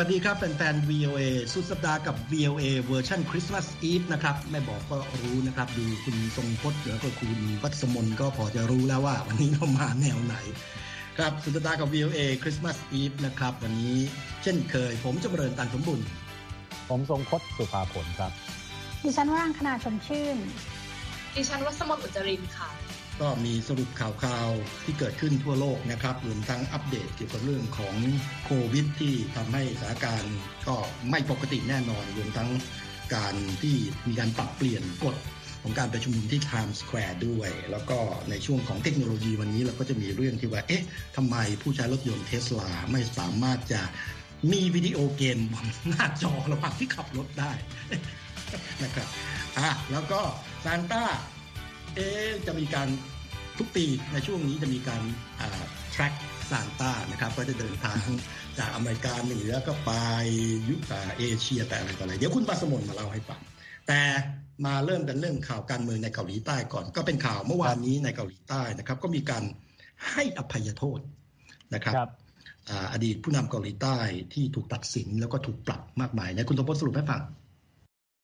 วัสดีครับแฟนๆ VOA สุดสัปดาห์กับ VOA เวอร์ชัน Christmas Eve นะครับไม่บอกก็รู้นะครับดูคุณทรงพจน์หรือก็คุณวรรษมนก็พอจะรู้แล้วว่าวันนี้เรามาแนวไหน ครับสุดสัปดาห์กับ VOA Christmas Eve นะครับวันนี้เช่นเคย ผมจำเริญตันสมบูรณ์ผมทรงพจน์สุภาผลครับ ดิฉันวรางคณาชมชื่น ดิฉันวรรษมนอุจจรินทร์ค่ะ ก็มีสรุปข่าวๆที่เกิดขึ้นทั่วโลกนะครับรวมทั้งอัปเดตเกี่ยวกับเรื่องของโควิด ที่ทำให้สถานการณ์ก็ไม่ปกติแน่นอนรวมทั้งการที่มีการปรับเปลี่ยนกฎของการประชุมนุมที่ Times Square ด้วย แล้วก็ในช่วงของเทคโนโลยีวันนี้เราก็จะมีเรื่องที่ว่า เอ๊ะทำไมผู้ใช้รถยนต์เทสลาไม่สามารถจะมีวิดีโอเกมบนหน้าจอระหว่างที่ขับรถได้นะครับอะแล้วก็ซานต้า เอ๊จะมีการทุกปีในช่วงนี้จะมีการ track ซานต้านะครับก็จะเดินทางจากอเมริกาเหนือก็ไปยุคเอเชียแต่อะไรต่ออะไรเดี๋ยวคุณปาสมนมาเล่าให้ฟังแต่มาเริ่มกันเรื่องข่าวการเมืองในเกาหลีใต้ก่อน ก็เป็นข่าวเมื่อวานนี้ในเกาหลีใต้นะครับ ก็มีการให้อภัยโทษนะครับอดีตผู้นำเกาหลีใต้ที่ถูกตัดสินแล้วก็ถูกปรับมากมายในคุณทพสรุปให้ฟัง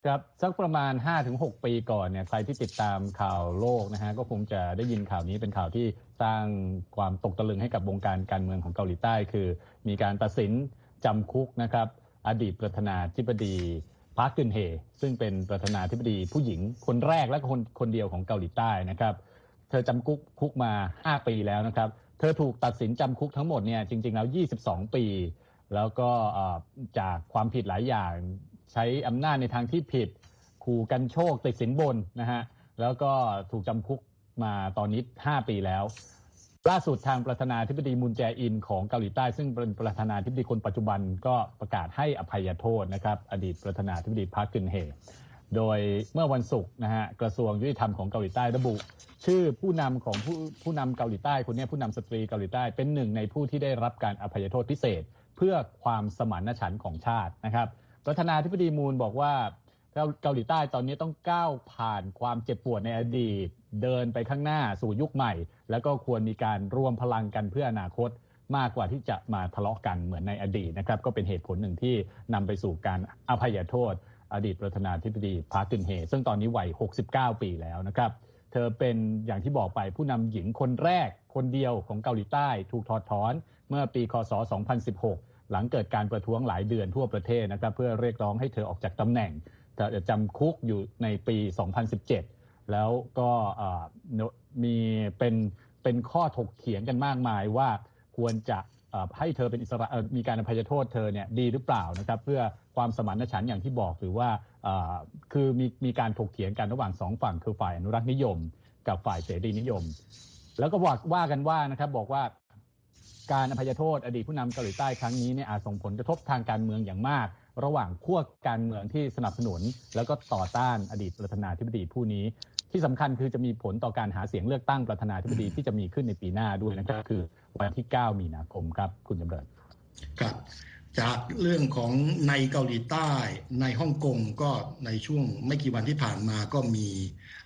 ครับสักประมาณ 5-6 ปีก่อนเนี่ยใครที่ติดตามข่าวโลกนะฮะก็คงจะได้ยินข่าวนี้เป็นข่าวที่สร้างความตกตะลึงให้กับวงการการเมืองของเกาหลีใต้ คือ มีการตัดสินจำคุกนะครับ อดีตประธานาธิบดีพาร์คกึนเฮซึ่งเป็นประธานาธิบดีผู้หญิงคนแรกและคนคนเดียวของเกาหลีใต้นะครับ เธอจำคุกคุกมา 5 ปีแล้วนะครับ เธอถูกตัดสินจำคุกทั้งหมดเนี่ยจริง ๆ แล้ว 22 ปี แล้วก็จากความผิดหลายอย่าง ใช้อำนาจในทางที่ผิดขู่กรรโชกติดสินบนนะฮะแล้วก็ถูกจำคุกมาตอนนี้ 5 ปีแล้ว ล่าสุดทางประธานาธิบดีมุนแจอินของเกาหลีใต้ ซึ่งเป็นประธานาธิบดีคนปัจจุบันก็ประกาศให้อภัยโทษนะครับ อดีตประธานาธิบดีพาร์คกึนเฮโดยเมื่อวันศุกร์นะฮะกระทรวงยุติธรรมของเกาหลีใต้ระบุ ชื่อผู้นำของผู้ผู้นำเกาหลีใต้คนนี้ผู้นำสตรีเกาหลีใต้เป็นหนึ่งในผู้ที่ได้รับการอภัยโทษพิเศษ เพื่อความสมานฉันท์ของชาตินะครับ ประธานาธิบดีมุนบอกว่าเกาหลีใต้ตอนนี้ต้องก้าวผ่านความเจ็บปวดในอดีต เดินไปข้างหน้าสู่ยุคใหม่ แล้วก็ควรมีการรวมพลังกันเพื่ออนาคตมากกว่าที่จะมาทะเลาะกันเหมือนในอดีตนะครับ ก็เป็นเหตุผลหนึ่งที่นำไปสู่การอภัยโทษ อดีตประธานาธิบดีพาร์คกึนเฮซึ่งตอนนี้วัย 69 ปีแล้วนะครับ เธอเป็นอย่างที่บอกไปผู้นำหญิงคนแรกคนเดียวของเกาหลีใต้ ถูกถอดถอนเมื่อปีคศ 2016 หลังเกิดการประท้วงหลายเดือนทั่วประเทศนะครับเพื่อเรียกร้องให้เธอออกจากตำแหน่งจะจำคุกอยู่ในปี 2017 แล้วก็มีเป็นเป็นข้อถกเถียงกันมากมายว่าควรจะให้เธอเป็นอิสระมีการอภัยโทษเธอเนี่ยดีหรือเปล่านะครับเพื่อความสมานฉันท์อย่างที่บอกหรือว่าคือมีมีการถกเถียงกันระหว่างสองฝั่งคือฝ่ายอนุรักษ์นิยม กับฝ่ายเสรีนิยม แล้วก็บอกว่ากันว่านะครับบอกว่า การอภัยโทษอดีตผู้นำเกาหลีใต้ครั้งนี้เนี่ยอาจส่งผลกระทบทางการเมืองอย่างมาก ระหว่างขั้วการเมืองที่สนับสนุน แล้วก็ต่อต้านอดีตประธานาธิบดีผู้นี้ ที่สำคัญคือจะมีผลต่อการหาเสียงเลือกตั้งประธานาธิบดีที่จะมีขึ้นในปีหน้าด้วยนะครับคือวันที่ 9 มีนาคมครับ คุณจำเริญครับ จากเรื่องของในเกาหลีใต้ในฮ่องกงก็ในช่วงไม่กี่วันที่ผ่านมาก็มี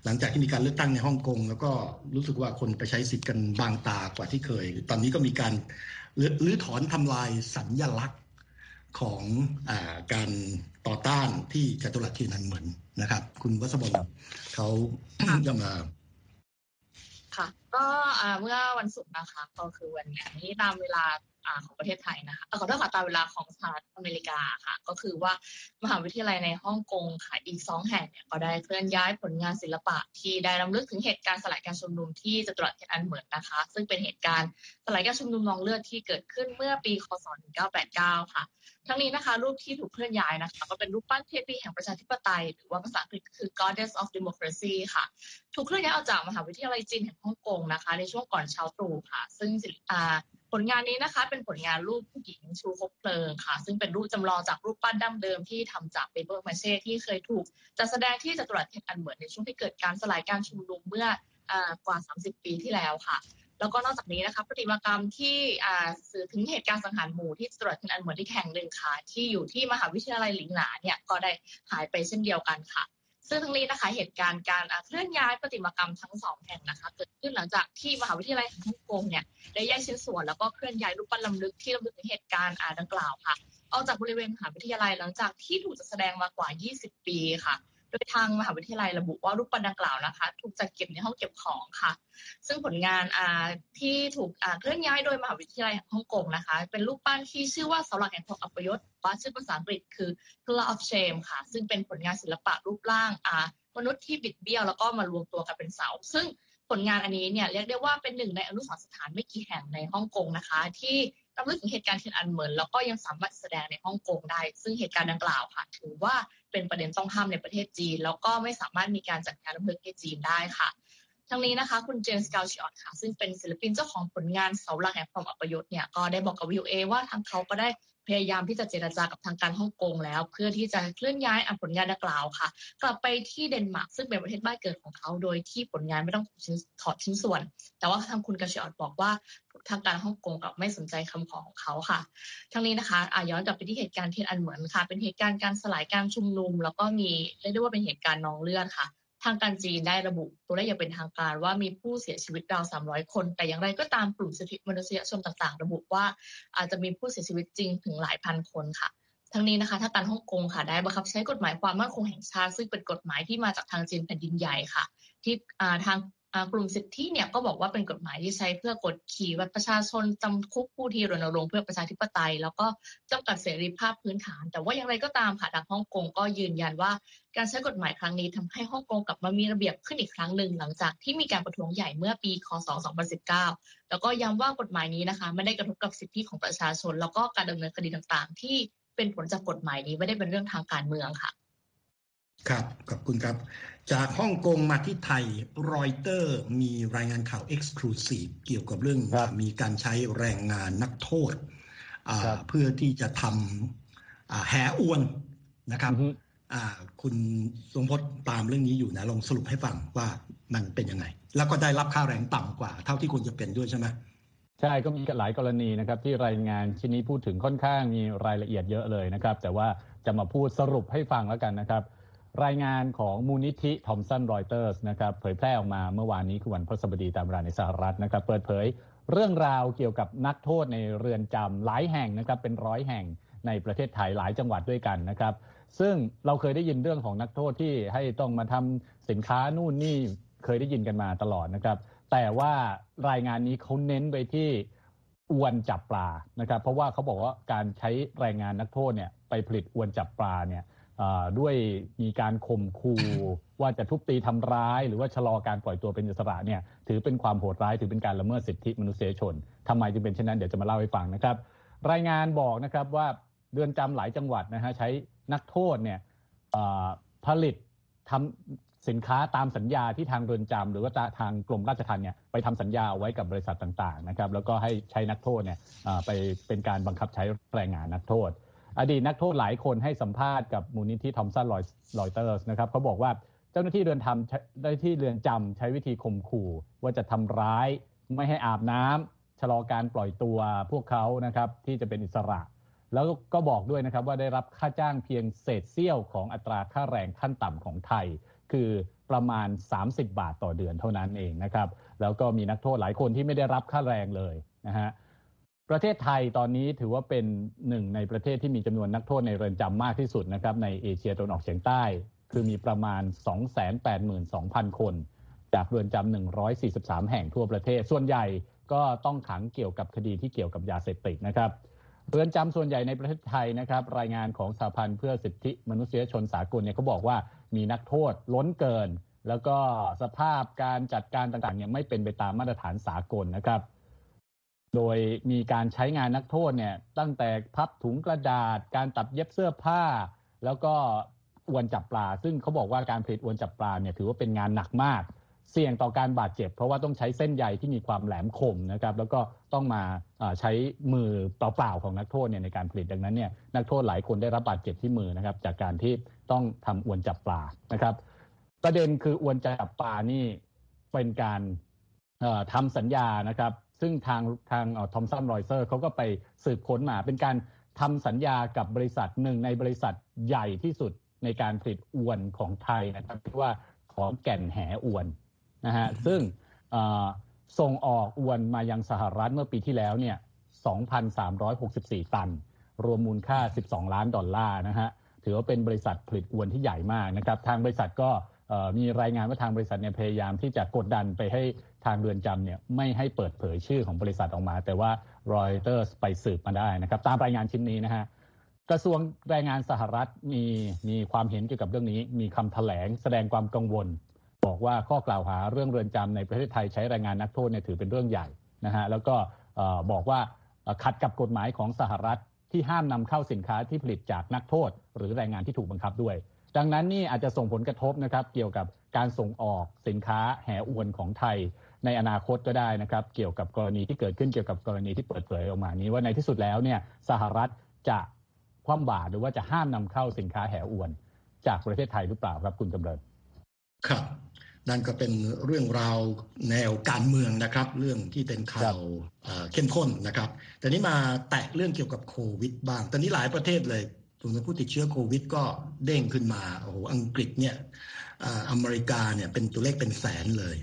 หลังจากที่มีการเลือกตั้งในฮ่องกงแล้วก็รู้สึกว่าคนไปใช้สิทธิ์กันบางตากว่าที่เคย ตอนนี้ก็มีการลื้อถอนทำลายสัญญลักษณ์ของอการต่อต้านที่จตุรัสที่นันเหมือนนะครับ คุณวัสบลเขาจะมาค่ะ ก็เมื่อวันศุกร์นะคะ ก็คือวันนี้ตามเวลา ของประเทศไทยนะคะขอโทษค่ะตามเวลาของสหรัฐอเมริกาค่ะ ก็คือว่ามหาวิทยาลัยในฮ่องกงค่ะอีกสองแห่งเนี่ยก็ได้เคลื่อนย้ายผลงานศิลปะ ที่ได้รำลึกถึงเหตุการณ์สลายการชุมนุมที่จตุรัสเทียนอันเหมือนนะคะ ซึ่งเป็นเหตุการณ์สลายการชุมนุมนองเลือดที่เกิดขึ้นเมื่อปีคศ 1989 ค่ะ ทั้งนี้นะคะ รูปที่ถูกเคลื่อนย้ายนะคะ ก็เป็นรูปปั้นเทพีแห่งประชาธิปไตย หรือว่าภาษาอังกฤษคือ Goddess of Democracy ค่ะ ถูกเคลื่อนย้ายออกจากมหาวิทยาลัยจีนแห่งฮ่องกงนะคะ ในช่วงก่อนเช้าตรู่ค่ะ ซึ่ง ผลงานนี้นะคะเป็นผลงานรูปผู้หญิงชูคบเพลิงค่ะ ซึ่งเป็นรูปจำลองจากรูปปั้นดั้งเดิมที่ทำจากเปเปอร์มาเช่ที่เคยถูกจัดแสดงที่จตุรัสเทียนอันเหมินในช่วงที่เกิดการสลายการชุมนุมเมื่อกว่า 30 ปีที่แล้วค่ะ แล้วก็นอกจากนี้นะคะปฏิมากรรมที่สื่อถึงเหตุการณ์สังหารหมู่ที่จตุรัสเทียนอันเหมินอีกแห่งหนึ่งค่ะ ที่อยู่ที่มหาวิทยาลัยหลิงหนานเนี่ยก็ได้หายไปเช่นเดียวกันค่ะ ซึ่งทั้งนี้นะคะเหตุการณ์การเคลื่อนย้ายประติมากรรมทั้งสองแห่งนะคะเกิดขึ้นหลังจากที่มหาวิทยาลัยฮ่องกงเนี่ยได้แยกชิ้นส่วนแล้วก็เคลื่อนย้ายรูปปั้นลำลึกที่ลำลึกถึงเหตุการณ์ดังกล่าวค่ะออกจากบริเวณมหาวิทยาลัยหลังจากที่ถูกจัดแสดงมากว่า 20 ปีค่ะ โดยทางมหาวิทยาลัยระบุว่ารูปปั้นดังกล่าวนะคะ ถูกจัดเก็บในห้องเก็บของค่ะ ซึ่งผลงานที่ถูกเคลื่อนย้ายโดยมหาวิทยาลัยฮ่องกงนะคะ เป็นรูปปั้นที่ชื่อว่าเสาหลักแห่งความอัปยศว่าชื่อภาษาอังกฤษคือ Pillar of Shame ค่ะ ซึ่งเป็นผลงานศิลปะรูปร่างมนุษย์ที่บิดเบี้ยวแล้วก็มารวมตัวกันเป็นเสา ซึ่ง ผลงานอันนี้เนี่ยเรียกได้ว่าเป็นหนึ่งในอนุสรณ์สถานไม่กี่แห่งในฮ่องกงนะคะ ที่รำลึกถึงเหตุการณ์เทียนอันเหมินแล้วก็ยังสามารถแสดงในฮ่องกงได้ ซึ่งเหตุการณ์ดังกล่าวค่ะ ถือว่าเป็นประเด็นต้องห้ามในประเทศจีน แล้วก็ไม่สามารถมีการจัดงานรำลึกในจีนได้ค่ะทั้งนี้นะคะ คุณเจมส์กาลชิออตค่ะ ซึ่งเป็นศิลปินเจ้าของผลงานเสาหลักแห่งความอัปยศเนี่ยก็ได้บอกกับวิวเอว่าทางเขาก็ได้ พยายามที่จะเจรจากับทางการฮ่องกงแล้ว เพื่อที่จะเคลื่อนย้ายผลงานดังกล่าวค่ะ กลับไปที่เดนมาร์กซึ่งเป็นประเทศบ้านเกิดของเขาโดยที่ผลงานไม่ต้องถอดชิ้นส่วน แต่ว่าทางคุณกาชิออดบอกว่าทางการฮ่องกงกับไม่สนใจคำขอของเขาค่ะ ทั้งนี้นะคะอาย้อนกลับไปที่เหตุการณ์เทียนอันเหมือนค่ะ เป็นเหตุการณ์การสลายการชุมนุม แล้วก็มีเรียกได้ว่าเป็นเหตุการณ์นองเลือดค่ะางการจีนได้ระบุตัวเลขอย่างเป็นทางการว่ามีผู้เสียชีวิตราว 300 คน แต่อย่างไรก็ตามกลุ่มสิทธิมนุษยชนต่างๆ ระบุว่าอาจจะมีผู้เสียชีวิตจริงถึงหลายพันคนค่ะ ทั้งนี้นะคะถ้าการฮ่องกงค่ะได้บังคับใช้กฎหมายความมั่นคงแห่งชาติ ซึ่งเป็นกฎหมายที่มาจากทางจีนแผ่นดินใหญ่ค่ะ ที่ทาง กลุ่มสิทธิเนี่ยก็บอกว่าเป็นกฎหมายที่ใช้เพื่อกดขี่วัดประชาชนจำคุกผู้ที่รณรงค์เพื่อประชาธิปไตย แล้วก็จำกัดเสรีภาพพื้นฐาน แต่ว่าอย่างไรก็ตามค่ะทางฮ่องกงก็ยืนยันว่า การใช้กฎหมายครั้งนี้ทำให้ฮ่องกงกลับมามีระเบียบขึ้นอีกครั้งหนึ่งหลังจากที่มีการประท้วงใหญ่เมื่อปีคศ 2019 แล้วก็ย้ำว่ากฎหมายนี้นะคะไม่ได้กระทบกับสิทธิของประชาชน แล้วก็การดำเนินคดีต่างๆ ที่เป็นผลจากกฎหมายนี้ไม่ได้เป็นเรื่องทางการเมืองค่ะ ครับ ขอบคุณครับ จากฮ่องกงมาที่ไทยรอยเตอร์มีรายงานข่าว exclusive เกี่ยวกับเรื่องมีการใช้แรงงานนักโทษ เพื่อที่จะทำแหอวนนะครับคุณทรงพจน์ตามเรื่องนี้อยู่นะลองสรุปให้ฟังว่ามันเป็นยังไง แล้วก็ได้รับค่าแรงต่ำกว่า เท่าที่ควรจะเป็นด้วยใช่ไหมใช่ก็มีหลายกรณีนะครับ ที่รายงานชิ้นนี้พูดถึงค่อนข้างมีรายละเอียดเยอะเลยนะครับ แต่ว่าจะมาพูดสรุปให้ฟังแล้วกันนะครับ รายงานของมูลนิธิทอมสันรอยเตอร์สนะครับเผยแพร่ออกมาเมื่อวานนี้คือวันพฤหัสบดีตามเวลาในสหรัฐนะครับ เปิดเผยเรื่องราวเกี่ยวกับนักโทษในเรือนจำหลายแห่งนะครับเป็นร้อยแห่งในประเทศไทยหลายจังหวัดด้วยกันนะครับ ซึ่งเราเคยได้ยินเรื่องของนักโทษที่ให้ต้องมาทำสินค้านู่นนี่เคยได้ยินกันมาตลอดนะครับ แต่ว่ารายงานนี้เขาเน้นไปที่อวนจับปลานะครับ เพราะว่าเขาบอกว่าการใช้แรงงานนักโทษเนี่ยไปผลิตอวนจับปลาเนี่ย ด้วยมีการข่มขู่ว่าจะทุบตีทำร้าย หรือว่าชะลอการปล่อยตัวเป็นอิสระเนี่ยถือเป็นความโหดร้ายถือเป็นการละเมิดสิทธิมนุษยชนทำไมจึงเป็นเช่นนั้นเดี๋ยวจะมาเล่าให้ฟังนะครับ รายงานบอกนะครับว่าเดือนจำหลายจังหวัดนะฮะใช้นักโทษเนี่ยผลิตทำสินค้าตามสัญญาที่ทางเรือนจำหรือว่าทางกรมราชทัณฑ์เนี่ยไปทำสัญญาไว้กับบริษัทต่างๆนะครับแล้วก็ให้ใช้นักโทษเนี่ยไปเป็นการบังคับใช้แรงงานนักโทษ อดีตนักโทษหลายคนให้สัมภาษณ์กับมูลนิธิทอมสันลอยเตอร์สนะครับเขาบอกว่าเจ้าหน้าที่เรือนทำได้ที่เรือนจำใช้วิธีข่มขู่ว่าจะทำร้าย ไม่ให้อาบน้ำชะลอการปล่อยตัวพวกเขานะครับที่จะเป็นอิสระ แล้วก็บอกด้วยนะครับว่าได้รับค่าจ้างเพียงเศษเสี้ยวของอัตราค่าแรงขั้นต่ำของไทย คือประมาณ 30 บาทต่อเดือนเท่านั้นเองนะครับแล้วก็มีนักโทษหลายคนที่ไม่ได้รับค่าแรงเลยนะฮะ ประเทศไทยตอนนี้ถือว่าเป็นหนึ่งในประเทศที่มีจำนวนนักโทษในเรือนจำมากที่สุดนะครับในเอเชียตะวันออกเฉียงใต้ คือมีประมาณ 282,000 คน จากเรือนจำ143 แห่งทั่วประเทศ ส่วนใหญ่ก็ต้องขังเกี่ยวกับคดีที่เกี่ยวกับยาเสพติดนะครับ เรือนจำส่วนใหญ่ในประเทศไทยนะครับ รายงานของสหพันธ์เพื่อสิทธิมนุษยชนสากลเนี่ยเขาบอกว่ามีนักโทษล้นเกิน แล้วก็สภาพการจัดการต่างๆเนี่ยไม่เป็นไปตามมาตรฐานสากลนะครับ โดยมีการใช้งานนักโทษเนี่ยตั้งแต่พับถุงกระดาษ การตัดเย็บเสื้อผ้า แล้วก็อวนจับปลา ซึ่งเขาบอกว่าการผลิตอวนจับปลาเนี่ยถือว่าเป็นงานหนักมาก เสี่ยงต่อการบาดเจ็บ เพราะว่าต้องใช้เส้นใยที่มีความแหลมคมนะครับแล้วก็ต้องมาใช้มือเปล่าๆของนักโทษเนี่ยในการผลิตดังนั้นเนี่ยนักโทษหลายคนได้รับบาดเจ็บที่มือนะครับจากการที่ต้องทำอวนจับปลานะครับ ประเด็นคืออวนจับปลานี่เป็นการทำสัญญานะครับ ซึ่งทางทางทอมสันรอยเซอร์เขาก็ไปสืบค้นมาเป็นการทำสัญญากับบริษัทหนึ่งในบริษัทใหญ่ที่สุดในการผลิตอวนของไทยนะครับที่ว่าของแก่นแหอวนนะฮะซึ่งส่งออกอวนมายังสหรัฐเมื่อปีที่แล้วเนี่ย 2,364 ตัน รวมมูลค่า 12 ล้านดอลลาร์นะฮะ ถือว่าเป็นบริษัทผลิตอวนที่ใหญ่มากนะครับ ทางบริษัทก็ มีรายงานว่าทางบริษัทเนี่ยพยายามที่จะกดดันไปให้ทางเรือนจำเนี่ยไม่ให้เปิดเผยชื่อของบริษัทออกมา แต่ว่ารอยเตอร์ไปสืบมาได้นะครับ ตามรายงานชิ้นนี้นะฮะกระทรวงแรงงานสหรัฐมีมีความเห็นเกี่ยวกับเรื่องนี้ มีคำแถลงแสดงความกังวล บอกว่าข้อกล่าวหาเรื่องเรือนจำในประเทศไทยใช้แรงงานนักโทษเนี่ยถือเป็นเรื่องใหญ่นะฮะแล้วก็บอกว่าขัดกับกฎหมายของสหรัฐที่ห้ามนำเข้าสินค้าที่ผลิตจากนักโทษ หรือแรงงานที่ถูกบังคับด้วย ดังนั้นนี่อาจจะส่งผลกระทบนะครับ เกี่ยวกับการส่งออกสินค้าแห่อวนของไทยในอนาคตก็ได้นะครับ เกี่ยวกับกรณีที่เกิดขึ้นเกี่ยวกับกรณีที่เปิดเผยออกมานี้ว่าในที่สุดแล้วเนี่ยสหรัฐจะคว่ำบาตรหรือว่าจะห้ามนำเข้าสินค้าแห่อวน จากประเทศไทยหรือเปล่าครับคุณจำเริญครับ นั่นก็เป็นเรื่องราวแนวการเมืองนะครับ เรื่องที่เป็นข่าวเข้มข้นนะครับ แต่นี้มาแตะเรื่องเกี่ยวกับโควิดบ้าง ตอนนี้หลายประเทศเลย ตัวผู้ติดเชื้อโควิดก็เด้งขึ้นมาโอ้โหอังกฤษเนี่ยอเมริกาเนี่ยเป็นตัวเลขเป็นแสนเลย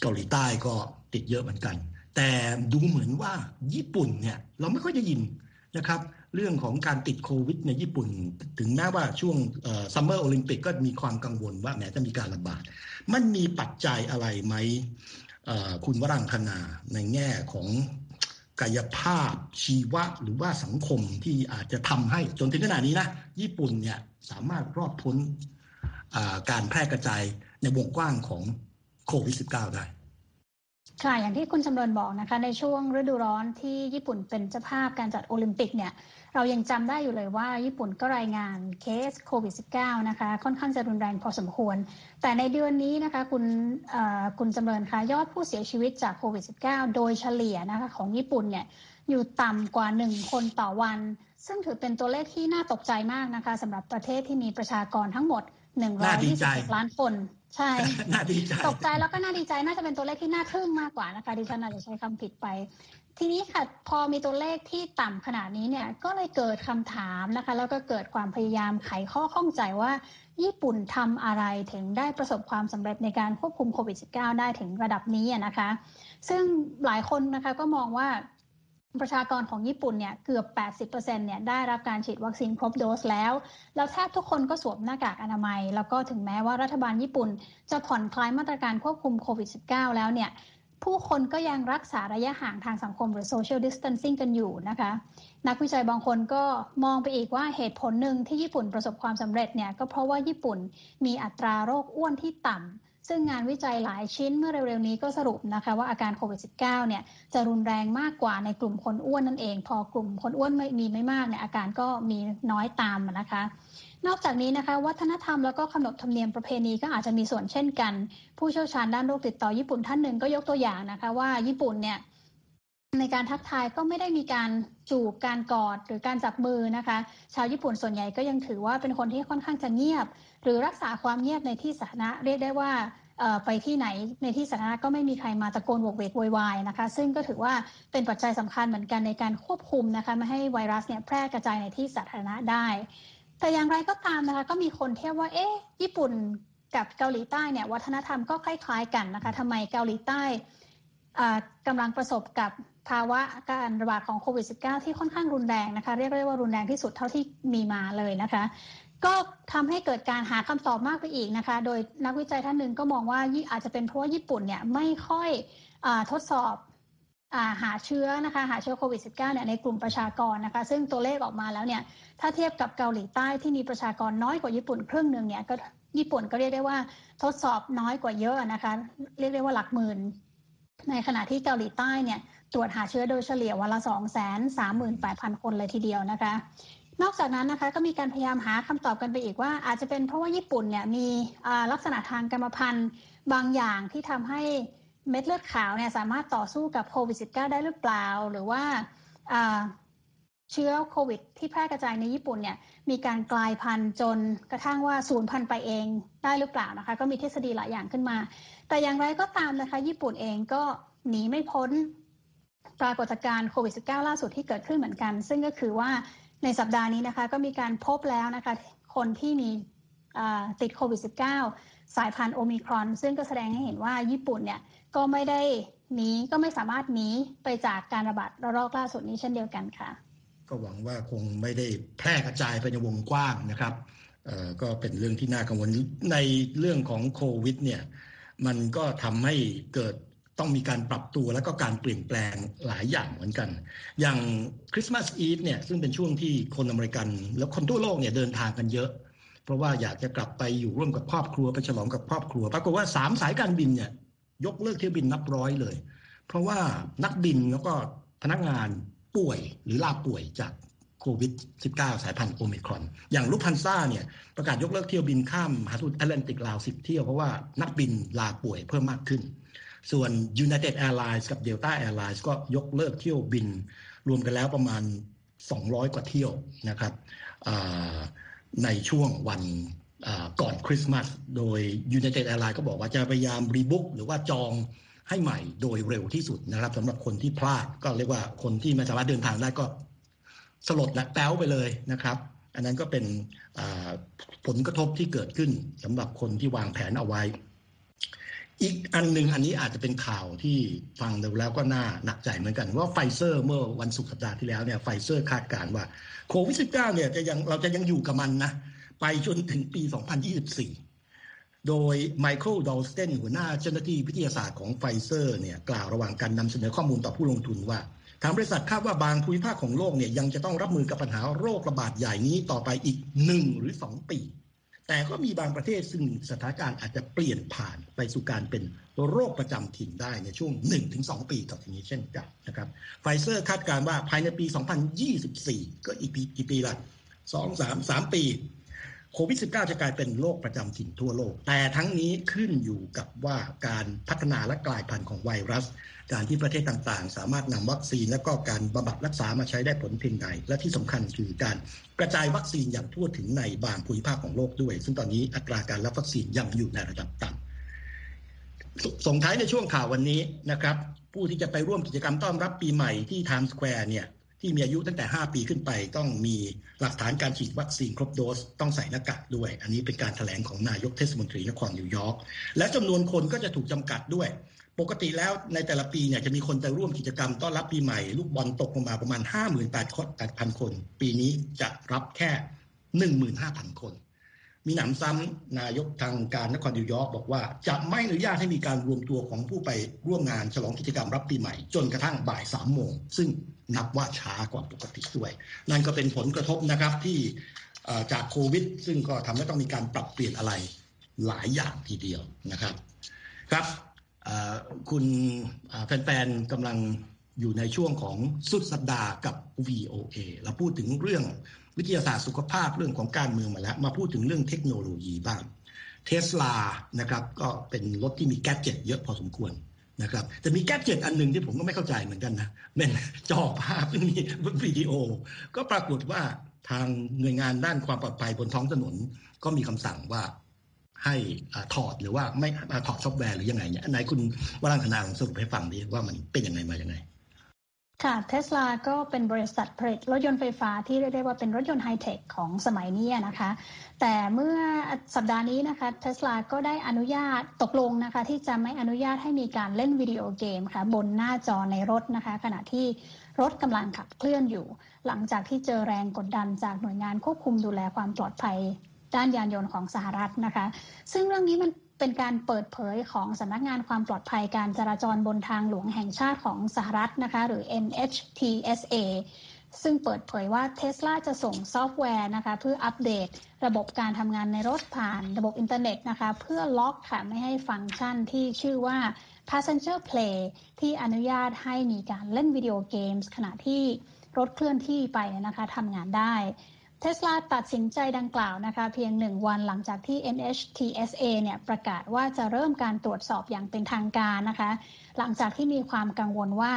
เกาหลีใต้ก็ติดเยอะเหมือนกัน แต่ดูเหมือนว่าญี่ปุ่นเนี่ยเราไม่ค่อยจะยินนะครับเรื่องของการติดโควิดในญี่ปุ่น ถึงแม้ว่าช่วงซัมเมอร์โอลิมปิกก็มีความกังวลว่าแม้จะมีการระบาด มันมีปัจจัยอะไรไหมคุณวรังคณาในแง่ของ กายภาพชีวะหรือว่าสังคมที่อาจจะทำให้จนถึงขนาดนี้นะญี่ปุ่นเนี่ยสามารถรอดพ้นการแพร่กระจายในวงกว้างของโควิด -19 ได้ ค่ะ อย่างที่คุณจำเริญบอกนะคะ ในช่วงฤดูร้อนที่ญี่ปุ่นเป็นเจ้าภาพการจัดโอลิมปิกเนี่ย เรายังจำได้อยู่เลยว่า ญี่ปุ่นก็รายงานเคสโควิด -19 นะคะ ค่อนข้างจะรุนแรงพอสมควร แต่ในเดือนนี้นะคะคุณคุณจำเริญคะยอดผู้เสียชีวิตจากโควิด -19 โดยเฉลี่ยนะคะของญี่ปุ่นเนี่ยอยู่ต่ำกว่า 1 คนต่อวัน ซึ่งถือเป็นตัวเลขที่น่าตกใจมากนะคะสำหรับประเทศที่มีประชากรทั้งหมด 120ล้านคน ใช่ น่าดีใจ ตกใจแล้วก็น่าดีใจ น่าจะเป็นตัวเลขที่น่าทึ่งมากกว่านะคะ ดิฉันอาจจะใช้คำผิดไป ทีนี้ค่ะพอมีตัวเลขที่ต่ำขนาดนี้เนี่ยก็เลยเกิดคำถามนะคะ แล้วก็เกิดความพยายามไขข้อข้องใจว่า ญี่ปุ่นทำอะไรถึงได้ประสบความสำเร็จในการควบคุมโควิด -19 ได้ถึงระดับนี้นะคะ ซึ่งหลายคนนะคะก็มองว่าประชากรของญี่ปุ่นเนี่ยเกือบ 80%เนี่ยได้รับการฉีดวัคซีนครบโดสแล้ว แล้วแทบทุกคนก็สวมหน้ากากอนามัย แล้วก็ถึงแม้ว่ารัฐบาลญี่ปุ่น จะผ่อนคลายมาตรการควบคุมโควิด -19 แล้วเนี่ย ผู้คนก็ยังรักษาระยะห่างทางสังคมหรือ social distancing กันอยู่นะคะ นักวิจัยบางคนก็มองไปอีกว่าเหตุผลหนึ่งที่ญี่ปุ่นประสบความสำเร็จเนี่ยก็เพราะว่าญี่ปุ่นมีอัตราโรคอ้วนที่ต่ำ ซึ่งงานวิจัยหลายชิ้นเมื่อเร็วๆนี้ก็สรุปนะคะว่าอาการโควิด -19 เนี่ยจะรุนแรงมากกว่าในกลุ่มคนอ้วนนั่นเอง พอกลุ่มคนอ้วนไม่มีไม่มากเนี่ยอาการก็มีน้อยตามนะคะนอกจากนี้นะคะวัฒนธรรมแล้วก็ขนบธรรมเนียมประเพณีก็อาจจะมีส่วนเช่นกัน ผู้เชี่ยวชาญด้านโรคติดต่อญี่ปุ่นท่านหนึ่งก็ยกตัวอย่างนะคะว่าญี่ปุ่นเนี่ย ในการทักทายก็ไม่ได้มีการจูบการกอดหรือการจับมือนะคะ ชาวญี่ปุ่นส่วนใหญ่ก็ยังถือว่าเป็นคนที่ค่อนข้างจะเงียบ หรือรักษาความเงียบในที่สาธารณะเรียกได้ว่าไปที่ไหนในที่สาธารณะก็ไม่มีใครมาตะโกนโวกเวกโวยวายนะคะ ซึ่งก็ถือว่าเป็นปัจจัยสำคัญเหมือนกันในการควบคุมนะคะไม่ให้ไวรัสเนี่ยแพร่กระจายในที่สาธารณะได้ แต่อย่างไรก็ตามนะคะ ก็มีคนเทียบว่าเอ๊ะญี่ปุ่นกับเกาหลีใต้เนี่ยวัฒนธรรมก็คล้าย ๆ กันนะคะทำไมเกาหลีใต้กำลังประสบกับ ภาวะการระบาดของโควิด -19 ที่ค่อนข้างรุนแรงนะคะ เรียกได้ว่ารุนแรงที่สุดเท่าที่มีมาเลยนะคะ ก็ทำให้เกิดการหาคำตอบมากไปอีกนะคะ โดยนักวิจัยท่านหนึ่งก็มองว่าอาจจะเป็นเพราะว่าญี่ปุ่นเนี่ยไม่ค่อยอทดสอบอหาเชื้อนะคะหาเชื้อโควิด -19 เนี่ยในกลุ่มประชากรนะคะ ซึ่งตัวเลขออกมาแล้วเนี่ยถ้าเทียบกับเกาหลีใต้ที่มีประชากรน้อยกว่าญี่ปุ่นครึ่งหนึ่งเนี่ยก็ญี่ปุ่นก็เรียกได้ว่าทดสอบน้อยกว่าเยอะนะคะ เรียกได้ว่าหลักหมื่น ในขณะที่เกาหลีใต้เนี่ย ตรวจหาเชื้อโดยเฉลี่ยวันละ 2 3 8 0 0 0 คนเลยทีเดียวนะคะ นอกจากนั้นนะคะก็มีการพยายามหาคำตอบกันไปอีกว่า อาจจะเป็นเพราะว่าญี่ปุ่นเนี่ยมีลักษณะทางกรรมพันธุ์บางอย่างที่ทำให้เม็ดเลือดขาวเนี่ยสามารถต่อสู้กับโควิด -19 ได้หรือเปล่า หรือว่าเชื้อโควิด ที่แพร่กระจายในญี่ปุ่นเนี่ยมีการกลายพันธุ์จนกระทั่งว่าศูนย์พันธุ์ไปเองได้หรือเปล่านะคะ ก็มีทฤษฎีหลายอย่างขึ้นมา แต่อย่างไรก็ตามนะคะ ญี่ปุ่นเองก็หนีไม่พ้น ปรากฏการณ์โควิด -19 ล่าสุดที่เกิดขึ้นเหมือนกัน ซึ่งก็คือว่าในสัปดาห์นี้นะคะก็มีการพบแล้วนะคะคนที่มีติดโควิด -19 สายพันธุ์โอมิครอน ซึ่งก็แสดงให้เห็นว่าญี่ปุ่นเนี่ยก็ไม่ได้หนีก็ไม่สามารถหนีไปจากการระบาดระลอกล่าสุดนี้เช่นเดียวกันค่ะ ก็หวังว่าคงไม่ได้แพร่กระจายไปในวงกว้างนะครับก็เป็นเรื่องที่น่ากังวลในเรื่องของโควิดเนี่ยมันก็ทำให้เกิด ต้องมีการปรับตัวและก็การเปลี่ยนแปลงหลายอย่างเหมือนกัน อย่างคริสต์มาสอีฟเนี่ยซึ่งเป็นช่วงที่คนอเมริกัน แล้วคนทั่วโลกเนี่ยเดินทางกันเยอะ เพราะว่าอยากจะกลับไปอยู่ร่วมกับครอบครัวไปฉลองกับครอบครัวปรากฏว่าสามสายการบินเนี่ยยกเลิกเที่ยวบินนับร้อยเลย เพราะว่านักบินแล้วก็พนักงานป่วยหรือลาป่วยจากโควิด -19 สายพันธุ์โอมิครอน อย่าง Lufthansa เนี่ยประกาศยกเลิกเที่ยวบินข้ามมหาสมุทรแอตแลนติกราวสิบเที่ยวเพราะว่านักบินลาป่วยเพิ่มมากขึ้น ส่วน United Airlines กับ Delta Airlines ก็ยกเลิกเที่ยวบิน รวมกันแล้วประมาณ 200 กว่าเที่ยวนะครับในช่วงวันก่อนคริสต์มาสโดย United Airlines ก็บอกว่าจะพยายามรีบุ๊กหรือว่าจองให้ใหม่โดยเร็วที่สุดนะครับสำหรับคนที่พลาดก็เรียกว่าคนที่ไม่สามารถเดินทางได้ก็สลดและแป้วไปเลยนะครับ อันนั้นก็เป็นผลกระทบที่เกิดขึ้นสำหรับคนที่วางแผนเอาไว้ อีกอันหนึ่งอันนี้อาจจะเป็นข่าวที่ฟังดูแล้วก็น่าหนักใจเหมือนกัน ว่าไฟเซอร์เมื่อวันศุกร์สัปดาห์ที่แล้วเนี่ยไฟเซอร์คาดการณ์ว่าโควิด -19 เนี่ยจะยังเราจะยังอยู่กับมันนะ ไปจนถึงปี 2024 โดยไมเคิลดอลสเตนหัวหน้าเจ้าหน้าที่วิทยาศาสตร์ของไฟเซอร์เนี่ยกล่าวระหว่างการนำเสนอข้อมูลต่อผู้ลงทุนว่าทางบริษัทคาดว่าบางภูมิภาคของโลกเนี่ยยังจะต้องรับมือกับปัญหาโรคระบาดใหญ่นี้ต่อไปอีกหนึ่งหรือสองปี แต่ก็มีบางประเทศซึ่งสถานการณ์อาจจะเปลี่ยนผ่านไปสู่การเป็นโรคประจำถิ่นได้ในช่วง 1-2 ปีต่อจากนี้เช่นกันนะครับไฟเซอร์คาดการณ์ว่าภายในปี 2024 ก็อีกปีกี่ปีละ2 3 3 ปี โควิด -19 จะกลายเป็นโรคประจำถิ่นทั่วโลก แต่ทั้งนี้ขึ้นอยู่กับว่าการพัฒนาและกลายพันธุ์ของไวรัส การที่ประเทศต่างๆ สามารถนำวัคซีนและก็การบำบัดรักษามาใช้ได้ผลเพียงใด และที่สำคัญคือการกระจายวัคซีนอย่างทั่วถึงในบางภูมิภาคของโลกด้วย ซึ่งตอนนี้อัตราการรับวัคซีนยังอยู่ในระดับต่ำส่งท้ายในช่วงข่าววันนี้นะครับผู้ที่จะไปร่วมกิจกรรมต้อนรับปีใหม่ที่ไทม์สแควร์เนี่ย ที่มีอายุตั้งแต่ 5 ปีขึ้นไป ต้องมีหลักฐานการฉีดวัคซีนครบโดสต้องใส่หน้ากากด้วย อันนี้เป็นการแถลงของนายกเทศมนตรีนครนิวยอร์กและจำนวนคนก็จะถูกจำกัดด้วย ปกติแล้วในแต่ละปีเนี่ยจะมีคนไปร่วมกิจกรรมต้อนรับปีใหม่ ลูกบอลตกลงมาประมาณ 58,000คน ปีนี้จะรับแค่ 15,000 คน มีหนำซ้ำนายกทางการนครนิวยอร์กบอกว่า จะไม่อนุญาตให้มีการรวมตัวของผู้ไปร่วมงานฉลองกิจกรรมรับปีใหม่ จนกระทั่งบ่ายสามโมง ซึ่งนับว่าช้ากว่าปกติด้วย นั่นก็เป็นผลกระทบนะครับที่จากโควิด ซึ่งก็ทำให้ต้องมีการปรับเปลี่ยนอะไรหลายอย่างทีเดียวนะครับ ครับคุณแฟนๆกำลังอยู่ในช่วงของสุดสัปดาห์กับ VOA เราพูดถึงเรื่อง วิทยาศาสตร์สุขภาพเรื่องของการเมืองมาแล้ว มาพูดถึงเรื่องเทคโนโลยีบ้างเทสลานะครับก็เป็นรถที่มีแก๊สเจ็ตเยอะพอสมควรนะครับแต่มีแก๊สเจ็ตอันหนึ่งที่ผมก็ไม่เข้าใจเหมือนกันนะเป็นจอภาพมีวิดีโอ ก็ปรากฏว่าทางหน่วยงานด้านความปลอดภัยบนท้องถนน ก็มีคำสั่งว่าให้ถอดหรือว่าไม่ถอดซอฟต์แวร์หรือยังไงเนี่ยไหนคุณวรังคณาสรุปให้ฟังดีว่ามันเป็นยังไงมาอยังไง ค่ะเทสลาก็เป็นบริษัทผลิตรถยนต์ไฟฟ้าที่เรียกได้ว่าเป็นรถยนต์ไฮเทคของสมัยนี้นะคะ แต่เมื่อสัปดาห์นี้นะคะเทสลาก็ได้อนุญาตตกลงนะคะ ที่จะไม่อนุญาตให้มีการเล่นวิดีโอเกมค่ะ บนหน้าจอในรถนะคะ ขณะที่รถกำลังขับเคลื่อนอยู่ หลังจากที่เจอแรงกดดันจากหน่วยงานควบคุมดูแลความปลอดภัยด้านยานยนต์ของสหรัฐนะคะ ซึ่งเรื่องนี้มัน เป็นการเปิดเผยของสำนักงานความปลอดภัยการจราจรบนทางหลวงแห่งชาติของสหรัฐนะคะ หรือ NHTSA ซึ่งเปิดเผยว่าเทสลาจะส่งซอฟต์แวร์นะคะเพื่ออัปเดตระบบการทำงานในรถผ่านระบบอินเทอร์เน็ตนะคะเพื่อล็อกค่ะไม่ให้ฟังก์ชันที่ชื่อว่า Passenger Play ที่อนุญาตให้มีการเล่นวิดีโอเกมส์ขณะที่รถเคลื่อนที่ไปนะคะทำงานได้ ทสลาตัดสินใจดังกล่าวนะคะ เพียงหนึ่งวันหลังจากที่ NHTSA เนี่ยประกาศว่าจะเริ่มการตรวจสอบอย่างเป็นทางการนะคะ หลังจากที่มีความกังวลว่า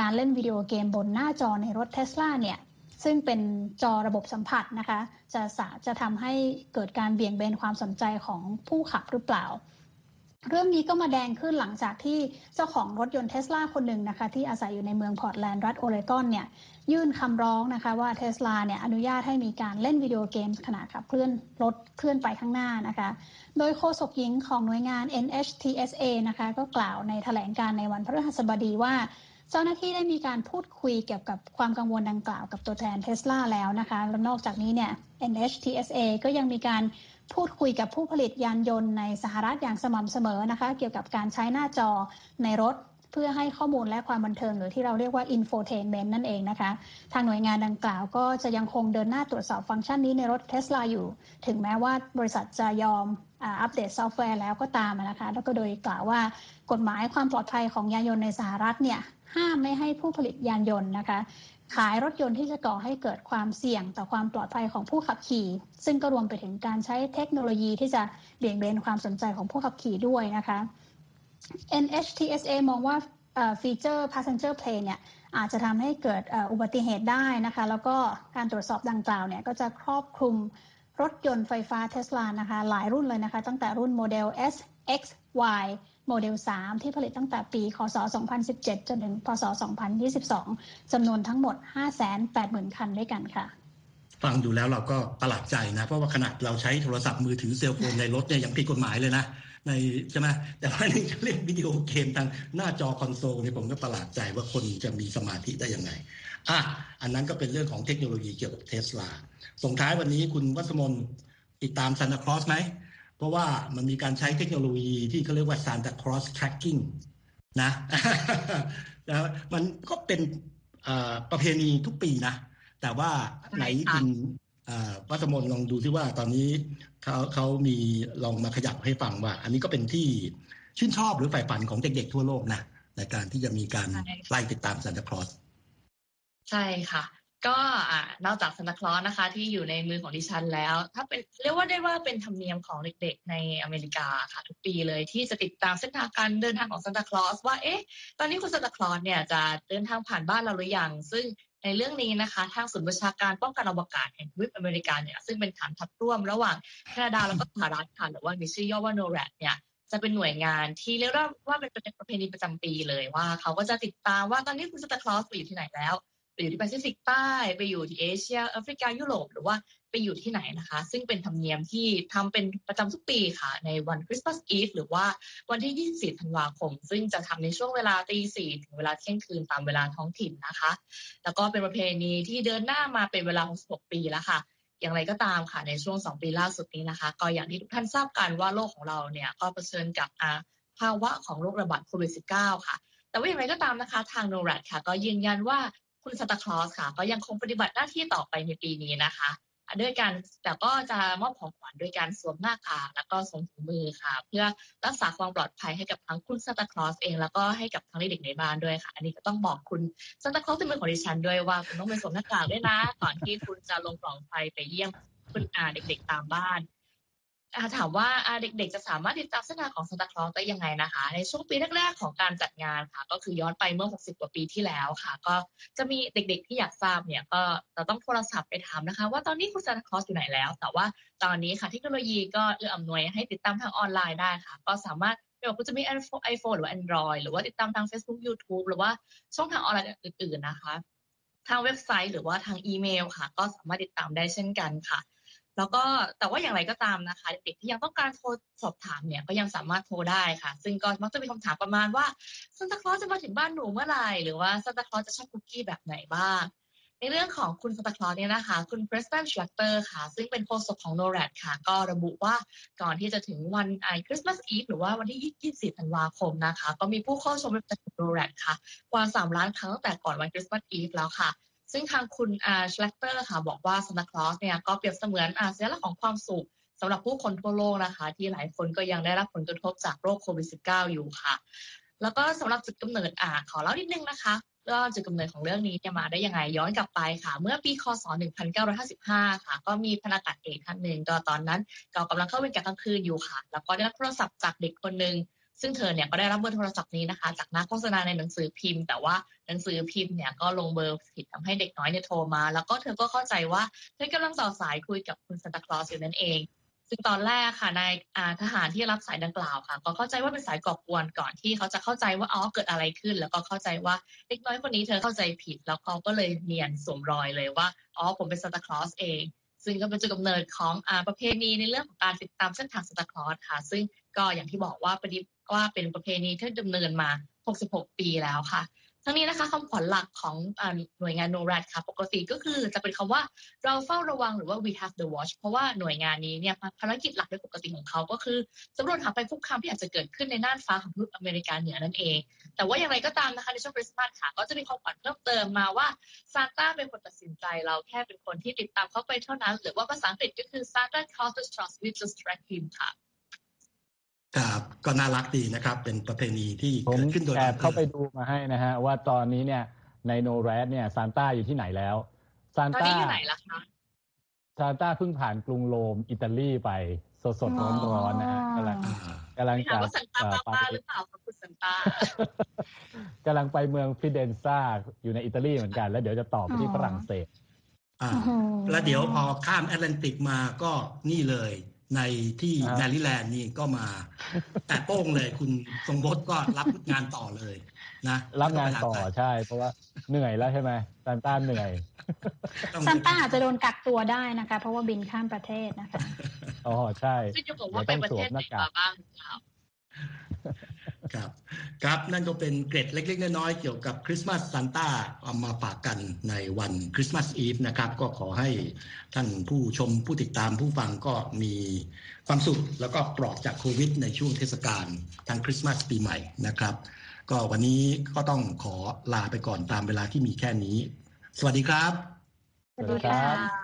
การเล่นวิดีโอเกมบนหน้าจอในรถเทสลาเนี่ยซึ่งเป็นจอระบบสัมผัสนะคะ จะจะทำให้เกิดการเบี่ยงเบนความสนใจของผู้ขับหรือเปล่า เรื่องนี้ก็มาแดงขึ้นหลังจากที่เจ้าของรถยนต์เทสลาคนหนึ่งนะคะ ที่อาศัยอยู่ในเมืองพอร์ตแลนด์รัฐโอเรกอนเนี่ยยื่นคำร้องนะคะว่าเทสลาเนี่ยอนุญาตให้มีการเล่นวิดีโอเกมขณะขับเคลื่อนรถเคลื่อนไปข้างหน้านะคะ โดยโฆษกหญิงของหน่วยงาน NHTSA นะคะก็กล่าวในแถลงการณ์ในวันพฤหัสบดีว่าเจ้าหน้าที่ได้มีการพูดคุยเกี่ยวกับความกังวลดังกล่าวกับตัวแทนเทสลาแล้วนะคะ แล้วนอกจากนี้เนี่ย NHTSA ก็ยังมีการ พูดคุยกับผู้ผลิตยานยนต์ในสหรัฐอย่างสม่ำเสมอนะคะ เกี่ยวกับการใช้หน้าจอในรถเพื่อให้ข้อมูลและความบันเทิงหรือที่เราเรียกว่า infotainment นั่นเองนะคะ ทางหน่วยงานดังกล่าวก็จะยังคงเดินหน้าตรวจสอบฟังก์ชันนี้ในรถเทสลาอยู่ ถึงแม้ว่าบริษัทจะยอมอัปเดตซอฟต์แวร์แล้วก็ตามนะคะ แล้วก็โดยกล่าวว่ากฎหมายความปลอดภัยของยานยนต์ในสหรัฐเนี่ย ห้ามไม่ให้ผู้ผลิตยานยนต์นะคะ ขายรถยนต์ที่จะก่อให้เกิดความเสี่ยงต่อความปลอดภัยของผู้ขับขี่ ซึ่งก็รวมไปถึงการใช้เทคโนโลยีที่จะเบี่ยงเบนความสนใจของผู้ขับขี่ด้วยนะคะ NHTSA มองว่าฟีเจอร์ passenger play เนี่ยอาจจะทำให้เกิดอุบัติเหตุได้นะคะ แล้วก็การตรวจสอบดังกล่าวเนี่ยก็จะครอบคลุมรถยนต์ไฟฟ้าเทสลานะคะ หลายรุ่นเลยนะคะ ตั้งแต่รุ่นโมเดล S X Y โมเดล 3 ที่ผลิตตั้งแต่ปี คศ 2017 จนถึง พศ 2022 จำนวนทั้งหมด 580,000 คันด้วยกันค่ะ ฟังดูแล้วเราก็ประหลาดใจนะ เพราะว่าขนาดเราใช้โทรศัพท์มือถือ cell phone ในรถเนี่ยยังผิดกฎหมายเลยนะในใช่ไหมแต่ว่านี่จะเล่นวิดีโอเกมทางหน้าจอคอนโซลเนี่ยผมก็ประหลาดใจว่าคนจะมีสมาธิได้ยังไงอะอันนั้นก็เป็นเรื่องของเทคโนโลยีเกี่ยวกับเทสลาส่งท้ายวันนี้คุณวัสมนติดตามซันตาคลอสไหม เพราะว่ามันมีการใช้เทคโนโลยีที่เขาเรียกว่า Santa Claus Tracking นะแล้วมันก็เป็นประเพณีทุกปีนะ แต่ว่าไหนคุณวัสมนลองดูที่ว่าตอนนี้เขาเขามีลองมาขยับให้ฟังว่า อันนี้ก็เป็นที่ชื่นชอบหรือใฝ่ฝันของเด็กๆทั่วโลกนะในการที่จะมีการไล่ติดตามซานตาคลอสใช่ค่ะ ก็นอกจากซานตาคลอสนะคะ ที่อยู่ในมือของดิฉันแล้ว ถ้าเป็นเรียกว่าได้ว่าเป็นธรรมเนียมของเด็กๆ ในอเมริกาค่ะ ทุกปีเลยที่จะติดตามเส้นทางการเดินทางของซานตาคลอสว่าเอ๊ะตอนนี้คุณซานตาคลอสเนี่ยจะเดินทางผ่านบ้านเราหรือยัง ซึ่งในเรื่องนี้นะคะ ทางศูนย์บัญชาการป้องกันอวกาศแห่งทวีปอเมริกาเนี่ยซึ่งเป็นฐานทัพร่วมระหว่างแคนาดาแล้วก็สหรัฐค่ะหรือว่ามีชื่อย่อว่าโนแรดเนี่ยจะเป็นหน่วยงานที่เรียกว่าว่าเป็นประเพณีประจำปีเลยว่า เขาก็จะติดตามว่าตอนนี้คุณซานตาคลอสไปอยู่ที่ไหนแล้ว ไปอยู่ที่แปซิฟิกใต้ไปอยู่ที่เอเชียแอฟริกายุโรปหรือว่าไปอยู่ที่ไหนนะคะ ซึ่งเป็นธรรมเนียมที่ทำเป็นประจำทุกปีค่ะ ในวันคริสต์มาสอีฟหรือว่าวันที่ 24 ธันวาคม ซึ่งจะทำในช่วงเวลาตีสี่ถึงเวลาเที่ยงคืนตามเวลาท้องถิ่นนะคะ แล้วก็เป็นประเพณีที่เดินหน้ามาเป็นเวลา 66 ปีแล้วค่ะอย่างไรก็ตามค่ะในช่วง 2 ปีล่าสุดนี้นะคะ ก็อย่างที่ทุกท่านทราบกันว่าโลกของเราเนี่ยก็เผชิญกับภาวะของโรคระบาดโควิด -19 ค่ะ แต่ว่าอย่างไรก็ตามนะคะ ทางโนแรดค่ะ ก็ยืนยันว่า คุณซานตาคลอสค่ะ ก็ยังคงปฏิบัติหน้าที่ต่อไปในปีนี้นะคะด้วยการแต่ก็จะมอบของขวัญด้วยการสวมหน้ากากแล้วก็สวมถุงมือค่ะ เพื่อรักษาความปลอดภัยให้กับทั้งคุณซานตาคลอสเองแล้วก็ให้กับทั้งเด็กในบ้านด้วยค่ะ อันนี้ก็ต้องบอกคุณซานตาคลอสที่เป็นของดิฉันด้วยว่าคุณต้องไปสวมหน้ากากด้วยนะก่อนที่คุณจะลงกล่องไฟไปเยี่ยมคุณอาเด็กๆตามบ้าน ถามว่าเด็กๆ จะสามารถติดตามเส้นทางของซานตาคลอสได้ยังไงนะคะ ในช่วงปีแรกๆ ของการจัดงานค่ะ ก็คือย้อนไปเมื่อ 60 กว่าปีที่แล้วค่ะ ก็จะมีเด็กๆ ที่อยากทราบเนี่ยก็จะต้องโทรศัพท์ไปถามนะคะ ว่าตอนนี้คุณซานตาคลอสอยู่ไหนแล้ว แต่ว่าตอนนี้ค่ะเทคโนโลยีก็เอื้ออำนวยให้ติดตามทางออนไลน์ได้ค่ะ ก็สามารถไม่ว่าคุณจะมี iPhone หรือ Android หรือว่าติดตามทาง Facebook YouTube หรือว่าช่องทางออนไลน์อื่น ๆนะคะ ทางเว็บไซต์หรือว่าทางอีเมลค่ะ ก็สามารถติดตามได้เช่นกันค่ะ แล้วก็แต่ว่าอย่างไรก็ตามนะคะ เด็กที่ยังต้องการโทรสอบถามเนี่ยก็ยังสามารถโทรได้ค่ะ ซึ่งก็มักจะมีคำถามประมาณว่าซันตาคลอสจะมาถึงบ้านหนูเมื่อไหร่หรือว่าซันตาคลอสจะชอบคุกกี้แบบไหนบ้าง ในเรื่องของคุณซันตาคลอสเนี่ยนะคะ คุณเพรสตันชลัตเตอร์ค่ะ ซึ่งเป็นโฆษกของโนแรดค่ะ ก็ระบุว่าก่อนที่จะถึงวันไอคริสต์มาสอีฟหรือว่าวันที่ 24 ธันวาคมนะคะ ก็มีผู้เข้าชมเว็บไซต์โนแรดค่ะกว่า 3 ล้านครั้งตั้งแต่ก่อนวันคริสต์มาสอีฟแล้วค่ะ ซึ่งทางคุณอาชลัตเตอร์ค่ะบอกว่าซานตาคลอสเนี่ยก็เปรียบเสมือนอาสัญลักษณ์ของความสุขสำหรับผู้คนทั่วโลกนะคะ ที่หลายคนก็ยังได้รับผลกระทบจากโรคโควิด -19 อยู่ค่ะ แล้วก็สำหรับจุดกำเนิดอ่าขอเล่านิดนึงนะคะก็จุดกำเนิดของเรื่องนี้จะมาได้ยังไงย้อนกลับไปค่ะ เมื่อปีคศ 1955 ค่ะ ก็มีพนักงานเอกท่านหนึ่งตอนนั้นก็กำลังเข้าเวรกะกลางคืนอยู่ค่ะ แล้วก็ได้รับโทรศัพท์จากเด็กคนหนึ่ง ซึ่งเธอเนี่ยก็ได้รับเบอร์โทรศัพท์นี้นะคะ จากนักโฆษณาในหนังสือพิมพ์ แต่ว่าหนังสือพิมพ์เนี่ยก็ลงเบอร์ผิดทำให้เด็กน้อยเนี่ยโทรมา แล้วก็เธอก็เข้าใจว่าเธอกำลังต่อสายคุยกับคุณซานตาคลอสอยู่นั่นเอง ซึ่งตอนแรกค่ะนายทหารที่รับสายดังกล่าวค่ะ ก็เข้าใจว่าเป็นสายก่อกวนก่อนที่เขาจะเข้าใจว่าอ๋อเกิดอะไรขึ้น แล้วก็เข้าใจว่าเด็กน้อยคนนี้เธอเข้าใจผิด แล้วเขาก็เลยเนียนสวมรอยเลยว่าอ๋อผมเป็นซานตาคลอสเองซึ่งก็เป็นจุดกำเนิดของอประเพณีในเรื่องของการติดตามเส้นทางซานตาคลอสค่ะ ซึ่งก็อย่างที่บอกว่าปฏิ ว่าเป็นประเพณีที่ดำเนินมา 66 ปีแล้วค่ะ ทั้งนี้นะคะคำขวัญหลักของหน่วยงานโนแรดค่ะ ปกติก็คือจะเป็นคำว่าเราเฝ้าระวังหรือว่า we have the watch เพราะว่าหน่วยงานนี้เนี่ยภารกิจหลักโดยปกติของเขาก็คือสำรวจหาภัยคุกคามที่อาจจะเกิดขึ้นในน่านฟ้าของทวีปอเมริกาเหนือนั่นเอง แต่ว่าอย่างไรก็ตามนะคะในช่วงคริสต์มาสค่ะ ก็จะมีความขวัญเพิ่มเติมมาว่าซานต้าเป็นคนตัดสินใจเราแค่เป็นคนที่ติดตามเขาไปเท่านั้น หรือว่าภาษาอังกฤษก็คือ Santa causes trust we just track him ค่ะ ก็น่ารักดีนะครับ เป็นประเพณีที่เกิดขึ้นโดยแอบเข้าไปดูมาให้นะฮะ ว่าตอนนี้เนี่ยในโนแรดเนี่ยซานต้าอยู่ที่ไหนแล้วซานต้าอยู่ไหนล่ะคะซานต้าเพิ่งผ่านกรุงโรมอิตาลีไปสดสดร้อนร้อนนะฮะกำลังกำลังจะไปหรือเปล่าคุณซันต้ากำลังไปเมืองฟิเดนซ่าอยู่ในอิตาลีเหมือนกัน แล้วเดี๋ยวจะต่อไปที่ฝรั่งเศสอ่าแล้วเดี๋ยวพอข้ามแอตแลนติกมาก็นี่เลย ในที่แมริแลนด์นี่ก็มา แต่โป้งเลยคุณทรงบดก็รับงานต่อเลย นะรับงานต่อใช่ เพราะว่าเหนื่อยแล้วใช่ไหมซานต้าเหนื่อยซานต้าอาจจะโดนกักตัวได้นะคะ เพราะว่าบินข้ามประเทศนะคะอ๋อใช่ขึ้นอยู่กับว่าไปประเทศไหนมาบ้างครับ ครับครับนั่นก็เป็นเกร็ดเล็ก ๆ น้อยๆเกี่ยวกับคริสต์มาสซานต้าเอามาฝากกันในวันคริสต์มาสอีฟนะครับ ก็ขอให้ท่านผู้ชมผู้ติดตามผู้ฟังก็มีความสุขแล้วก็ปลอดจากโควิด ในช่วงเทศกาลทั้งคริสต์มาสปีใหม่นะครับ ก็วันนี้ก็ต้องขอลาไปก่อนตามเวลาที่มีแค่นี้ สวัสดีครับ สวัสดีครับ